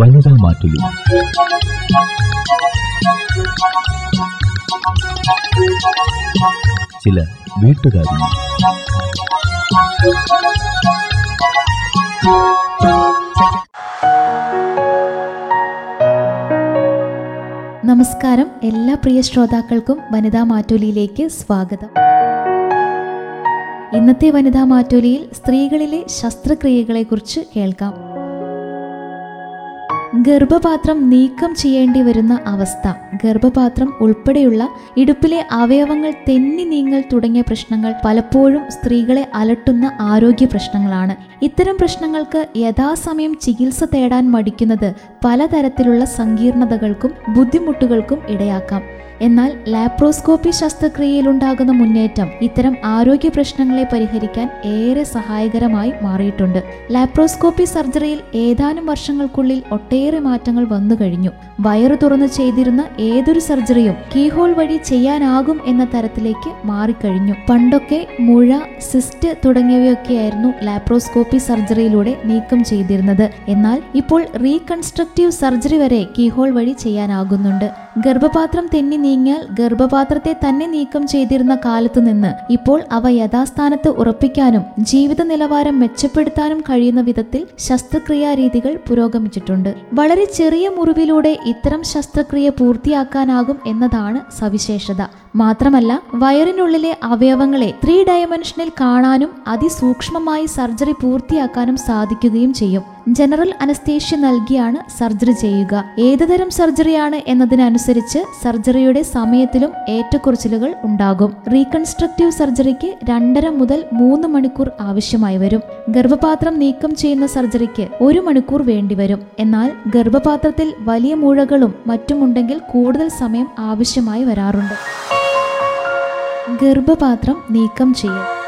വനിതാ മാറ്റുലി. ചില വീട്ടുകാരി നമസ്കാരം. എല്ലാ പ്രിയ ശ്രോതാക്കൾക്കും വനിതാ മാറ്റോലിയിലേക്ക് സ്വാഗതം. ഇന്നത്തെ വനിതാ മാറ്റോലിയിൽ സ്ത്രീകളിലെ ശസ്ത്രക്രിയകളെക്കുറിച്ച് കേൾക്കാം. ഗർഭപാത്രം നീക്കം ചെയ്യേണ്ടി വരുന്ന അവസ്ഥ. ഗർഭപാത്രം ഉൾപ്പെടെയുള്ള ഇടുപ്പിലെ അവയവങ്ങൾ തെന്നി നീങ്ങൽ തുടങ്ങിയ പ്രശ്നങ്ങൾ പലപ്പോഴും സ്ത്രീകളെ അലട്ടുന്ന ആരോഗ്യ പ്രശ്നങ്ങളാണ്. ഇത്തരം പ്രശ്നങ്ങൾക്ക് യഥാസമയം ചികിത്സ തേടാൻ മടിക്കുന്നത് പലതരത്തിലുള്ള സങ്കീർണതകൾക്കും ബുദ്ധിമുട്ടുകൾക്കും ഇടയാക്കാം. എന്നാൽ ലാപ്രോസ്കോപ്പി ശസ്ത്രക്രിയയിലുണ്ടാകുന്ന മുന്നേറ്റം ഇത്തരം ആരോഗ്യ പ്രശ്നങ്ങളെ പരിഹരിക്കാൻ ഏറെ സഹായകരമായി മാറിയിട്ടുണ്ട്. ലാപ്രോസ്കോപ്പി സർജറിയിൽ ഏതാനും വർഷങ്ങൾക്കുള്ളിൽ ഒട്ടേറെ മാറ്റങ്ങൾ വന്നു കഴിഞ്ഞു. വയറു തുറന്ന് ചെയ്തിരുന്ന ഏതൊരു സർജറിയും കീഹോൾ വഴി ചെയ്യാനാകും എന്ന തരത്തിലേക്ക് മാറിക്കഴിഞ്ഞു. പണ്ടൊക്കെ മുഴ സിസ്റ്റ് തുടങ്ങിയവയൊക്കെയായിരുന്നു ലാപ്രോസ്കോപ്പി സർജറിയിലൂടെ നീക്കം ചെയ്തിരുന്നത്. എന്നാൽ ഇപ്പോൾ റീകൺസ്ട്രക്റ്റീവ് സർജറി വരെ കീഹോൾ വഴി ചെയ്യാനാകുന്നുണ്ട്. ഗർഭപാത്രം തെന്നി നീങ്ങിയാൽ ഗർഭപാത്രത്തെ തന്നെ നീക്കം ചെയ്തിരുന്ന കാലത്തു നിന്ന് ഇപ്പോൾ അവ യഥാസ്ഥാനത്ത് ഉറപ്പിക്കാനും ജീവിത നിലവാരം മെച്ചപ്പെടുത്താനും കഴിയുന്ന വിധത്തിൽ ശസ്ത്രക്രിയാരീതികൾ പുരോഗമിച്ചിട്ടുണ്ട്. വളരെ ചെറിയ മുറിവിലൂടെ ഇത്തരം ശസ്ത്രക്രിയ പൂർത്തിയാക്കാനാകും എന്നതാണ് സവിശേഷത. മാത്രമല്ല വയറിനുള്ളിലെ അവയവങ്ങളെ ത്രീ ഡയമെൻഷനിൽ കാണാനും അതിസൂക്ഷ്മമായി സർജറി പൂർത്തിയാക്കാനും സാധിക്കുകയും ചെയ്യും. ജനറൽ അനസ്തേഷ്യ നൽകിയാണ് സർജറി ചെയ്യുക. ഏതുതരം സർജറിയാണ് എന്നതിനനുസരിച്ച് സർജറിയുടെ സമയത്തിലും ഏറ്റക്കുറച്ചിലുകൾ ഉണ്ടാകും. റീകൺസ്ട്രക്റ്റീവ് സർജറിക്ക് രണ്ടര മുതൽ മൂന്ന് മണിക്കൂർ ആവശ്യമായി വരും. ഗർഭപാത്രം നീക്കം ചെയ്യുന്ന സർജറിക്ക് ഒരു മണിക്കൂർ വേണ്ടിവരും എന്നാൽ ഗർഭപാത്രത്തിൽ വലിയ മുഴകളും മറ്റുമുണ്ടെങ്കിൽ കൂടുതൽ സമയം ആവശ്യമായി വരാറുണ്ട്. ഗർഭപാത്രം നീക്കം ചെയ്യൽ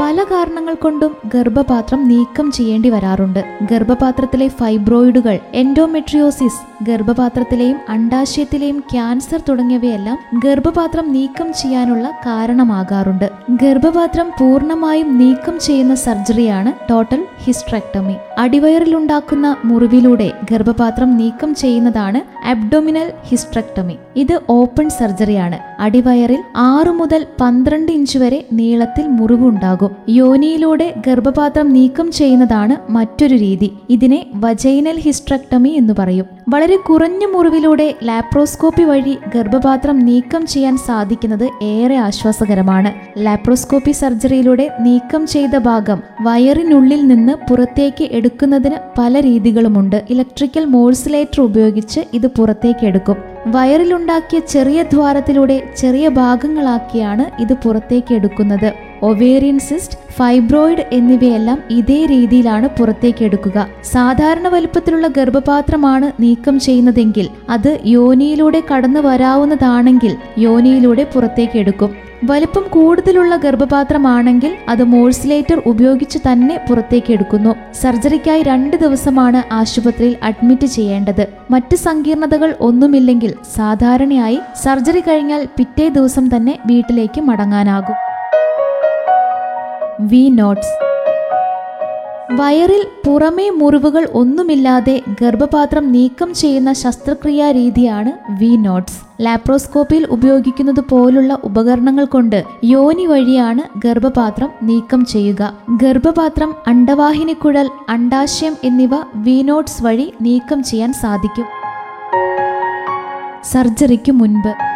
പല കാരണങ്ങൾ കൊണ്ടും ഗർഭപാത്രം നീക്കം ചെയ്യേണ്ടി വരാറുണ്ട്. ഗർഭപാത്രത്തിലെ ഫൈബ്രോയിഡുകൾ എൻഡോമെട്രിയോസിസ് ഗർഭപാത്രത്തിലെയും അണ്ടാശയത്തിലെയും ക്യാൻസർ തുടങ്ങിയവയെല്ലാം ഗർഭപാത്രം നീക്കം ചെയ്യാനുള്ള കാരണമാകാറുണ്ട്. ഗർഭപാത്രം പൂർണമായും നീക്കം ചെയ്യുന്ന സർജറിയാണ് ടോട്ടൽ ഹിസ്ട്രക്ടമി അടിവയറിലുണ്ടാക്കുന്ന മുറിവിലൂടെ ഗർഭപാത്രം നീക്കം ചെയ്യുന്നതാണ് അബ്ഡോമിനൽ ഹിസ്ട്രക്ടമി. ഇത് ഓപ്പൺ സർജറിയാണ്. അടിവയറിൽ ആറു മുതൽ പന്ത്രണ്ട് ഇഞ്ച് വരെ നീളത്തിൽ മുറിവുണ്ടാകും. യോനിയിലൂടെ ഗർഭപാത്രം നീക്കം ചെയ്യുന്നതാണ് മറ്റൊരു രീതി. ഇതിനെ വജൈനൽ ഹിസ്ട്രക്ടമി എന്ന് പറയും. വളരെ കുറഞ്ഞ മുറിവിലൂടെ ലാപ്രോസ്കോപ്പി വഴി ഗർഭപാത്രം നീക്കം ചെയ്യാൻ സാധിക്കുന്നത് ഏറെ ആശ്വാസകരമാണ്. ലാപ്രോസ്കോപ്പി സർജറിയിലൂടെ നീക്കം ചെയ്ത ഭാഗം വയറിനുള്ളിൽ നിന്ന് പുറത്തേക്ക് എടുക്കുന്നതിന് പല രീതികളുമുണ്ട്. ഇലക്ട്രിക്കൽ മോഴ്സിലേറ്റർ ഉപയോഗിച്ച് ഇത് പുറത്തേക്ക് എടുക്കും വയറിലുണ്ടാക്കിയ ചെറിയ ദ്വാരത്തിലൂടെ ചെറിയ ഭാഗങ്ങളാക്കിയാണ് ഇത് പുറത്തേക്ക് എടുക്കുന്നത് ഒവേറിയൻ സിസ്റ്റ് ഫൈബ്രോയിഡ് എന്നിവയെല്ലാം ഇതേ രീതിയിലാണ് പുറത്തേക്ക് എടുക്കുക സാധാരണ വലുപ്പത്തിലുള്ള ഗർഭപാത്രമാണ് നീക്കം ചെയ്യുന്നതെങ്കിൽ അത് യോനിയിലൂടെ കടന്നു വരാവുന്നതാണെങ്കിൽ യോനിയിലൂടെ പുറത്തേക്ക് എടുക്കും വലിപ്പം കൂടുതലുള്ള ഗർഭപാത്രമാണെങ്കിൽ അത് മോഴ്സിലേറ്റർ ഉപയോഗിച്ച് തന്നെ പുറത്തേക്ക് എടുക്കുന്നു. സർജറിക്കായി രണ്ട് ദിവസമാണ് ആശുപത്രിയിൽ അഡ്മിറ്റ് ചെയ്യേണ്ടത്. മറ്റ് സങ്കീർണതകൾ ഒന്നുമില്ലെങ്കിൽ സാധാരണയായി സർജറി കഴിഞ്ഞാൽ പിറ്റേ ദിവസം തന്നെ വീട്ടിലേക്ക് മടങ്ങാനാകും. വി നോട്ട്സ് വയറിൽ പുറമേ മുറിവുകൾ ഒന്നുമില്ലാതെ ഗർഭപാത്രം നീക്കം ചെയ്യുന്ന ശസ്ത്രക്രിയാ രീതിയാണ് വി നോട്ട്സ് ലാപ്രോസ്കോപ്പിയിൽ ഉപയോഗിക്കുന്നത് പോലുള്ള ഉപകരണങ്ങൾ കൊണ്ട് യോനി വഴിയാണ് ഗർഭപാത്രം നീക്കം ചെയ്യുക. ഗർഭപാത്രം അണ്ടവാഹിനിക്കുഴൽ അണ്ടാശയം എന്നിവ വി നോട്ട്സ് വഴി നീക്കം ചെയ്യാൻ സാധിക്കും. സർജറിക്ക് മുൻപ്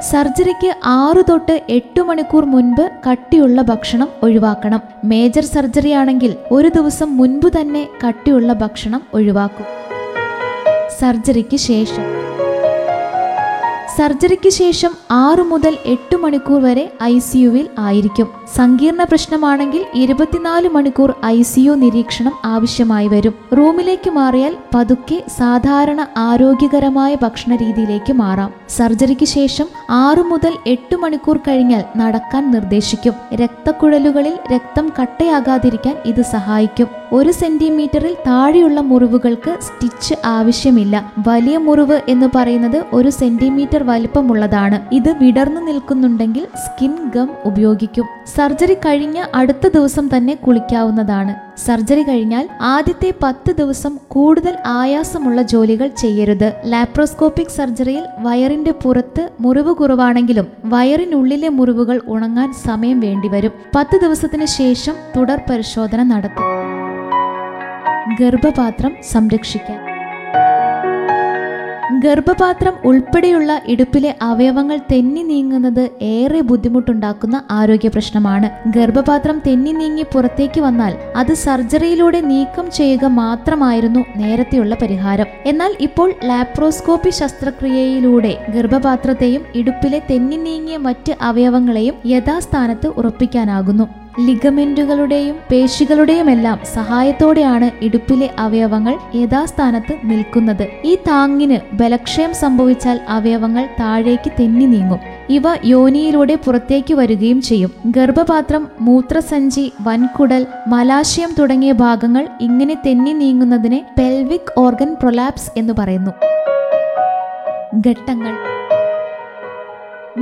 സർജറിക്ക് ആറു തൊട്ട് എട്ട് മണിക്കൂർ മുൻപ് കട്ടിയുള്ള ഭക്ഷണം ഒഴിവാക്കണം. മേജർ സർജറി ആണെങ്കിൽ ഒരു ദിവസം മുൻപ് തന്നെ കട്ടിയുള്ള ഭക്ഷണം ഒഴിവാക്കും. സർജറിക്ക് ശേഷം സർജറിക്ക് ശേഷം ആറു മുതൽ എട്ട് മണിക്കൂർ വരെ ഐ സിയുവിൽ ആയിരിക്കും. സങ്കീർണ പ്രശ്നമാണെങ്കിൽ ഇരുപത്തിനാല് മണിക്കൂർ ഐ സിയു നിരീക്ഷണം ആവശ്യമായി വരും. റൂമിലേക്ക് മാറിയാൽ പതുക്കെ സാധാരണ ആരോഗ്യകരമായ ഭക്ഷണ രീതിയിലേക്ക് മാറാം. സർജറിക്ക് ശേഷം ആറു മുതൽ എട്ട് മണിക്കൂർ കഴിഞ്ഞാൽ നടക്കാൻ നിർദ്ദേശിക്കും. രക്തക്കുഴലുകളിൽ രക്തം കട്ടയാകാതിരിക്കാൻ ഇത് സഹായിക്കും. ഒരു സെന്റിമീറ്ററിൽ താഴെയുള്ള മുറിവുകൾക്ക് സ്റ്റിച്ച് ആവശ്യമില്ല. വലിയ മുറിവ് എന്ന് പറയുന്നത് ഒരു സെന്റിമീറ്റർ വലിപ്പമുള്ളതാണ്. ഇത് വിടർന്നു നിൽക്കുന്നുണ്ടെങ്കിൽ സ്കിൻ ഗം ഉപയോഗിക്കും. സർജറി കഴിഞ്ഞ അടുത്ത ദിവസം തന്നെ കുളിക്കാവുന്നതാണ്. സർജറി കഴിഞ്ഞാൽ ആദ്യത്തെ പത്ത് ദിവസം കൂടുതൽ ആയാസമുള്ള ജോലികൾ ചെയ്യരുത്. ലാപ്രോസ്കോപ്പിക് സർജറിയിൽ വയറിന്റെ പുറത്ത് മുറിവ് കുറവാണെങ്കിലും വയറിനുള്ളിലെ മുറിവുകൾ ഉണങ്ങാൻ സമയം വേണ്ടിവരും. പത്ത് ദിവസത്തിന് ശേഷം തുടർ പരിശോധന നടത്തും. ഗർഭപാത്രം സംരക്ഷിക്കാൻ. ഗർഭപാത്രം ഉൾപ്പെടെയുള്ള ഇടുപ്പിലെ അവയവങ്ങൾ തെന്നി നീങ്ങുന്നത് ഏറെ ബുദ്ധിമുട്ടുണ്ടാക്കുന്ന ആരോഗ്യ പ്രശ്നമാണ്. ഗർഭപാത്രം തെന്നി നീങ്ങി പുറത്തേക്ക് വന്നാൽ അത് സർജറിയിലൂടെ നീക്കം ചെയ്യുക മാത്രമായിരുന്നു നേരത്തെയുള്ള പരിഹാരം. എന്നാൽ ഇപ്പോൾ ലാപ്രോസ്കോപ്പി ശസ്ത്രക്രിയയിലൂടെ ഗർഭപാത്രത്തെയും ഇടുപ്പിലെ തെന്നി നീങ്ങിയ മറ്റ് അവയവങ്ങളെയും യഥാസ്ഥാനത്ത് ഉറപ്പിക്കാനാകുന്നു. ലിഗമെന്റുകളുടെയും പേശികളുടെയുമെല്ലാം സഹായത്തോടെയാണ് ഇടുപ്പിലെ അവയവങ്ങൾ യഥാസ്ഥാനത്ത് നിൽക്കുന്നത്. ഈ താങ്ങിന് ബലക്ഷയം സംഭവിച്ചാൽ അവയവങ്ങൾ താഴേക്ക് തെന്നി നീങ്ങും. ഇവ യോനിയിലൂടെ പുറത്തേക്ക് വരികയും ചെയ്യും. ഗർഭപാത്രം മൂത്രസഞ്ചി വൻകുടൽ മലാശയം തുടങ്ങിയ ഭാഗങ്ങൾ ഇങ്ങനെ തെന്നി നീങ്ങുന്നതിനെ പെൽവിക് ഓർഗൻ പ്രൊലാപ്സ് എന്ന് പറയുന്നു. ഘട്ടങ്ങൾ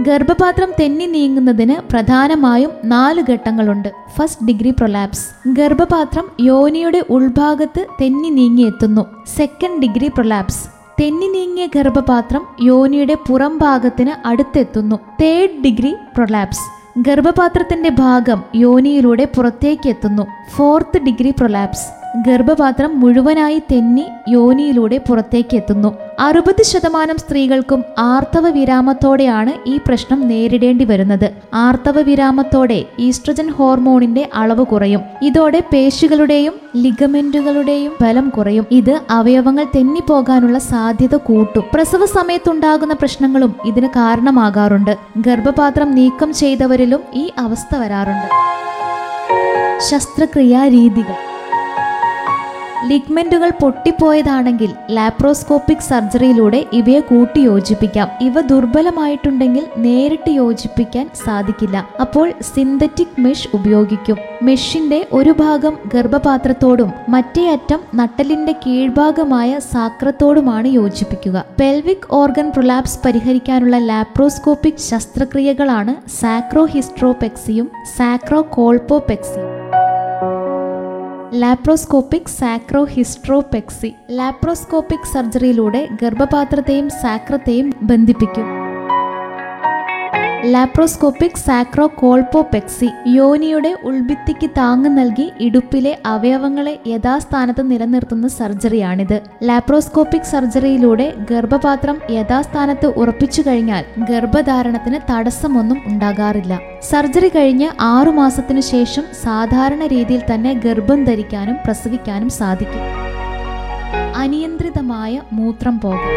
ഗർഭപാത്രം തെന്നി നീങ്ങുന്നതിന് പ്രധാനമായും നാല് ഘട്ടങ്ങളുണ്ട്. First degree prolapse. ഗർഭപാത്രം യോനിയുടെ ഉൾഭാഗത്ത് തെന്നി നീങ്ങിയെത്തുന്നു. Second degree prolapse. തെന്നി നീങ്ങിയ ഗർഭപാത്രം യോനിയുടെ പുറം ഭാഗത്തിന് അടുത്തെത്തുന്നു. Third degree prolapse. ഗർഭപാത്രത്തിന്റെ ഭാഗം യോനിയിലൂടെ പുറത്തേക്ക് എത്തുന്നു. Fourth degree prolapse. ഗർഭപാത്രം മുഴുവനായി തെന്നി യോനിയിലൂടെ പുറത്തേക്ക് എത്തുന്നു അറുപത് ശതമാനം സ്ത്രീകൾക്കും ആർത്തവ വിരാമത്തോടെയാണ് ഈ പ്രശ്നം നേരിടേണ്ടി വരുന്നത്. ആർത്തവ വിരാമത്തോടെ ഈസ്ട്രജൻ ഹോർമോണിന്റെ അളവ് കുറയും. ഇതോടെ പേശികളുടെയും ലിഗമെന്റുകളുടെയും ബലം കുറയും. ഇത് അവയവങ്ങൾ തെന്നിപ്പോകാനുള്ള സാധ്യത കൂട്ടും. പ്രസവ സമയത്തുണ്ടാകുന്ന പ്രശ്നങ്ങളും ഇതിന് കാരണമാകാറുണ്ട്. ഗർഭപാത്രം നീക്കം ചെയ്തവരിലും ഈ അവസ്ഥ വരാറുണ്ട്. ശസ്ത്രക്രിയാ രീതികൾ ലിഗ്മെന്റുകൾ പൊട്ടിപ്പോയതാണെങ്കിൽ ലാപ്രോസ്കോപ്പിക് സർജറിയിലൂടെ ഇവയെ കൂട്ടി യോജിപ്പിക്കാം ഇവ ദുർബലമായിട്ടുണ്ടെങ്കിൽ നേരിട്ട് യോജിപ്പിക്കാൻ സാധിക്കില്ല. അപ്പോൾ സിന്തറ്റിക് മെഷ് ഉപയോഗിക്കും. മെഷിന്റെ ഒരു ഭാഗം ഗർഭപാത്രത്തോടും മറ്റേ അറ്റം നട്ടലിന്റെ കീഴ്ഭാഗമായ സാക്രത്തോടുമാണ് യോജിപ്പിക്കുക. പെൽവിക് ഓർഗൻ പ്രൊലാപ്സ് പരിഹരിക്കാനുള്ള ലാപ്രോസ്കോപ്പിക് ശസ്ത്രക്രിയകളാണ് സാക്രോ ഹിസ്ട്രോപെക്സിയും സാക്രോ കോൾപോപെക്സിയും ലാപ്രോസ്കോപ്പിക് സാക്രോ ഹിസ്ട്രോപെക്സി ലാപ്രോസ്കോപ്പിക് സർജറിയിലൂടെ ഗർഭപാത്രത്തെയും സാക്രത്തെയും ബന്ധിപ്പിക്കും. ലാപ്രോസ്കോപ്പിക് സാക്രോ കോൾപോപെക്സി യോനിയുടെ ഉൾഭിത്തിക്ക് താങ്ങ് നൽകി ഇടുപ്പിലെ അവയവങ്ങളെ യഥാസ്ഥാനത്ത് നിലനിർത്തുന്ന സർജറിയാണിത്. ലാപ്രോസ്കോപ്പിക് സർജറിയിലൂടെ ഗർഭപാത്രം യഥാസ്ഥാനത്ത് ഉറപ്പിച്ചു കഴിഞ്ഞാൽ ഗർഭധാരണത്തിന് തടസ്സമൊന്നും ഉണ്ടാകാറില്ല. സർജറി കഴിഞ്ഞ് ആറുമാസത്തിനു ശേഷം സാധാരണ രീതിയിൽ തന്നെ ഗർഭം ധരിക്കാനും പ്രസവിക്കാനും സാധിക്കും. അനിയന്ത്രിതമായ മൂത്രം പോകൽ.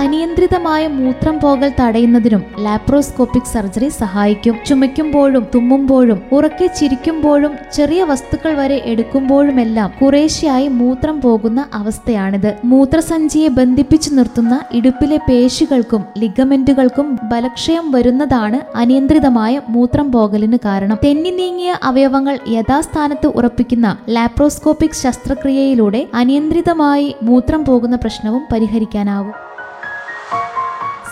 അനിയന്ത്രിതമായ മൂത്രം പോകൽ തടയുന്നതിനും ലാപ്രോസ്കോപ്പിക് സർജറി സഹായിക്കും. ചുമയ്ക്കുമ്പോഴും തുമ്മുമ്പോഴും ഉറക്കെ ചിരിക്കുമ്പോഴും ചെറിയ വസ്തുക്കൾ വരെ എടുക്കുമ്പോഴുമെല്ലാം കുറേശ്ശെയായി മൂത്രം പോകുന്ന അവസ്ഥയാണിത്. മൂത്രസഞ്ചിയെ ബന്ധിപ്പിച്ചു നിർത്തുന്ന ഇടുപ്പിലെ പേശികൾക്കും ലിഗമെന്റുകൾക്കും ബലക്ഷയം വരുന്നതാണ് അനിയന്ത്രിതമായ മൂത്രം പോകലിന് കാരണം. തെന്നി നീങ്ങിയ അവയവങ്ങൾ യഥാസ്ഥാനത്ത് ഉറപ്പിക്കുന്ന ലാപ്രോസ്കോപ്പിക് ശസ്ത്രക്രിയയിലൂടെ അനിയന്ത്രിതമായി മൂത്രം പോകുന്ന പ്രശ്നവും പരിഹരിക്കാനാവും.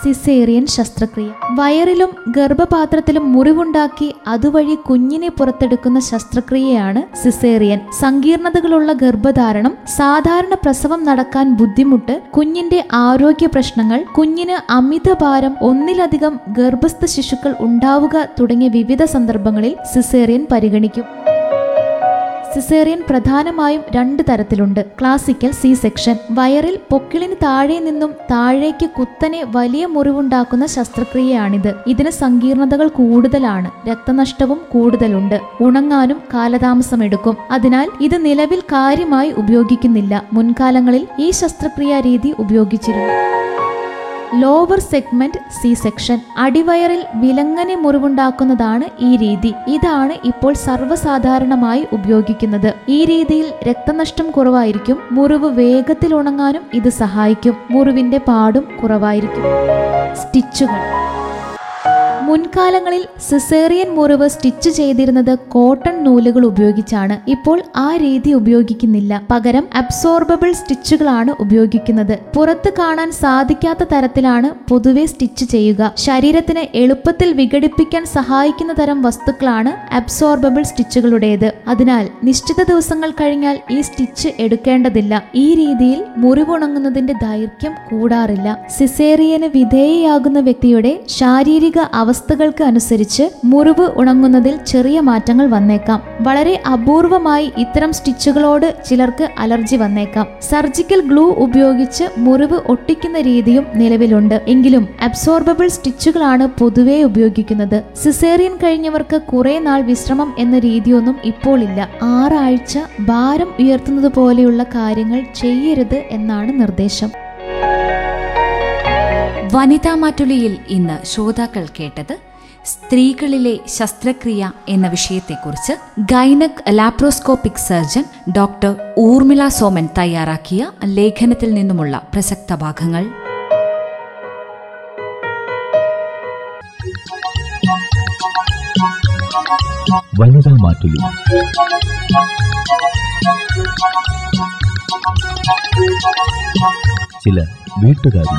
സിസേറിയൻ ശസ്ത്രക്രിയ. വയറിലും ഗർഭപാത്രത്തിലും മുറിവുണ്ടാക്കി അതുവഴി കുഞ്ഞിനെ പുറത്തെടുക്കുന്ന ശസ്ത്രക്രിയയാണ് സിസേറിയൻ. സങ്കീർണതകളുള്ള ഗർഭധാരണം സാധാരണ പ്രസവം നടക്കാൻ ബുദ്ധിമുട്ട് കുഞ്ഞിന്റെ ആരോഗ്യ പ്രശ്നങ്ങൾ കുഞ്ഞിന് അമിതഭാരം ഒന്നിലധികം ഗർഭസ്ഥ ശിശുക്കൾ ഉണ്ടാവുക തുടങ്ങിയ വിവിധ സന്ദർഭങ്ങളിൽ സിസേറിയൻ പരിഗണിക്കും. സിസേറിയൻ പ്രധാനമായും രണ്ട് തരത്തിലുണ്ട്. Classical C section. വയറിൽ പൊക്കിളിന് താഴെ നിന്നും താഴേക്ക് കുത്തനെ വലിയ മുറിവുണ്ടാക്കുന്ന ശസ്ത്രക്രിയയാണിത്. ഇതിന് സങ്കീർണതകൾ കൂടുതലാണ്. രക്തനഷ്ടവും കൂടുതലുണ്ട്. ഉണങ്ങാനും കാലതാമസം എടുക്കും അതിനാൽ ഇത് നിലവിൽ കാര്യമായി ഉപയോഗിക്കുന്നില്ല. മുൻകാലങ്ങളിൽ ഈ ശസ്ത്രക്രിയാ രീതി ഉപയോഗിച്ചിരുന്നു. ലോവർ സെഗ്മെന്റ് സി സെക്ഷൻ അടിവയറിൽ വിലങ്ങനെ മുറിവുണ്ടാക്കുന്നതാണ് ഈ രീതി. ഇതാണ് ഇപ്പോൾ സർവസാധാരണമായി ഉപയോഗിക്കുന്നത്. ഈ രീതിയിൽ രക്തനഷ്ടം കുറവായിരിക്കും. മുറിവ് വേഗത്തിൽ ഉണങ്ങാനും ഇത് സഹായിക്കും. മുറിവിന്റെ പാടും കുറവായിരിക്കും. സ്റ്റിച്ചുകൾ. മുൻകാലങ്ങളിൽ സിസേറിയൻ മുറിവ് സ്റ്റിച്ച് ചെയ്തിരുന്നത് കോട്ടൺ നൂലുകൾ ഉപയോഗിച്ചാണ്. ഇപ്പോൾ ആ രീതി ഉപയോഗിക്കുന്നില്ല. പകരം അബ്സോർബിൾ സ്റ്റിച്ചുകളാണ് ഉപയോഗിക്കുന്നത്. പുറത്ത് കാണാൻ സാധിക്കാത്ത തരത്തിലാണ് പൊതുവെ സ്റ്റിച്ച് ചെയ്യുക. ശരീരത്തിന് എളുപ്പത്തിൽ വിഘടിപ്പിക്കാൻ സഹായിക്കുന്ന തരം വസ്തുക്കളാണ് അബ്സോർബിൾ സ്റ്റിച്ചുകളുടേത്. അതിനാൽ നിശ്ചിത ദിവസങ്ങൾ കഴിഞ്ഞാൽ ഈ സ്റ്റിച്ച് എടുക്കേണ്ടതില്ല. ഈ രീതിയിൽ മുറിവുണങ്ങുന്നതിന്റെ ദൈർഘ്യം കൂടാറില്ല. സിസേറിയന് വിധേയയാകുന്ന വ്യക്തിയുടെ ശാരീരിക അവസ്ഥകൾക്ക് അനുസരിച്ച് മുറിവ് ഉണങ്ങുന്നതിൽ ചെറിയ മാറ്റങ്ങൾ വന്നേക്കാം. വളരെ അപൂർവമായി ഇത്തരം സ്റ്റിച്ചുകളോട് ചിലർക്ക് അലർജി വന്നേക്കാം. സർജിക്കൽ ഗ്ലൂ ഉപയോഗിച്ച് മുറിവ് ഒട്ടിക്കുന്ന രീതിയും നിലവിലുണ്ട്. എങ്കിലും അബ്സോർബബിൾ സ്റ്റിച്ചുകളാണ് പൊതുവെ ഉപയോഗിക്കുന്നത്. സിസേറിയൻ കഴിഞ്ഞവർക്ക് കുറെ നാൾ വിശ്രമം എന്ന രീതിയൊന്നും ഇപ്പോൾ ഇല്ല. ആറാഴ്ച ഭാരം ഉയർത്തുന്നത് പോലെയുള്ള കാര്യങ്ങൾ ചെയ്യരുത് എന്നാണ് നിർദ്ദേശം. വനിതാ മാറ്റുലിയിൽ ഇന്ന് ശ്രോതാക്കൾ കേട്ടത് സ്ത്രീകളിലെ ശസ്ത്രക്രിയ എന്ന വിഷയത്തെക്കുറിച്ച് gynaec laparoscopic surgeon doctor Urmila Soman തയ്യാറാക്കിയ ലേഖനത്തിൽ നിന്നുമുള്ള പ്രസക്ത ഭാഗങ്ങൾ. വനിതാ മാറ്റുലി ചില വീട്ടുകാരി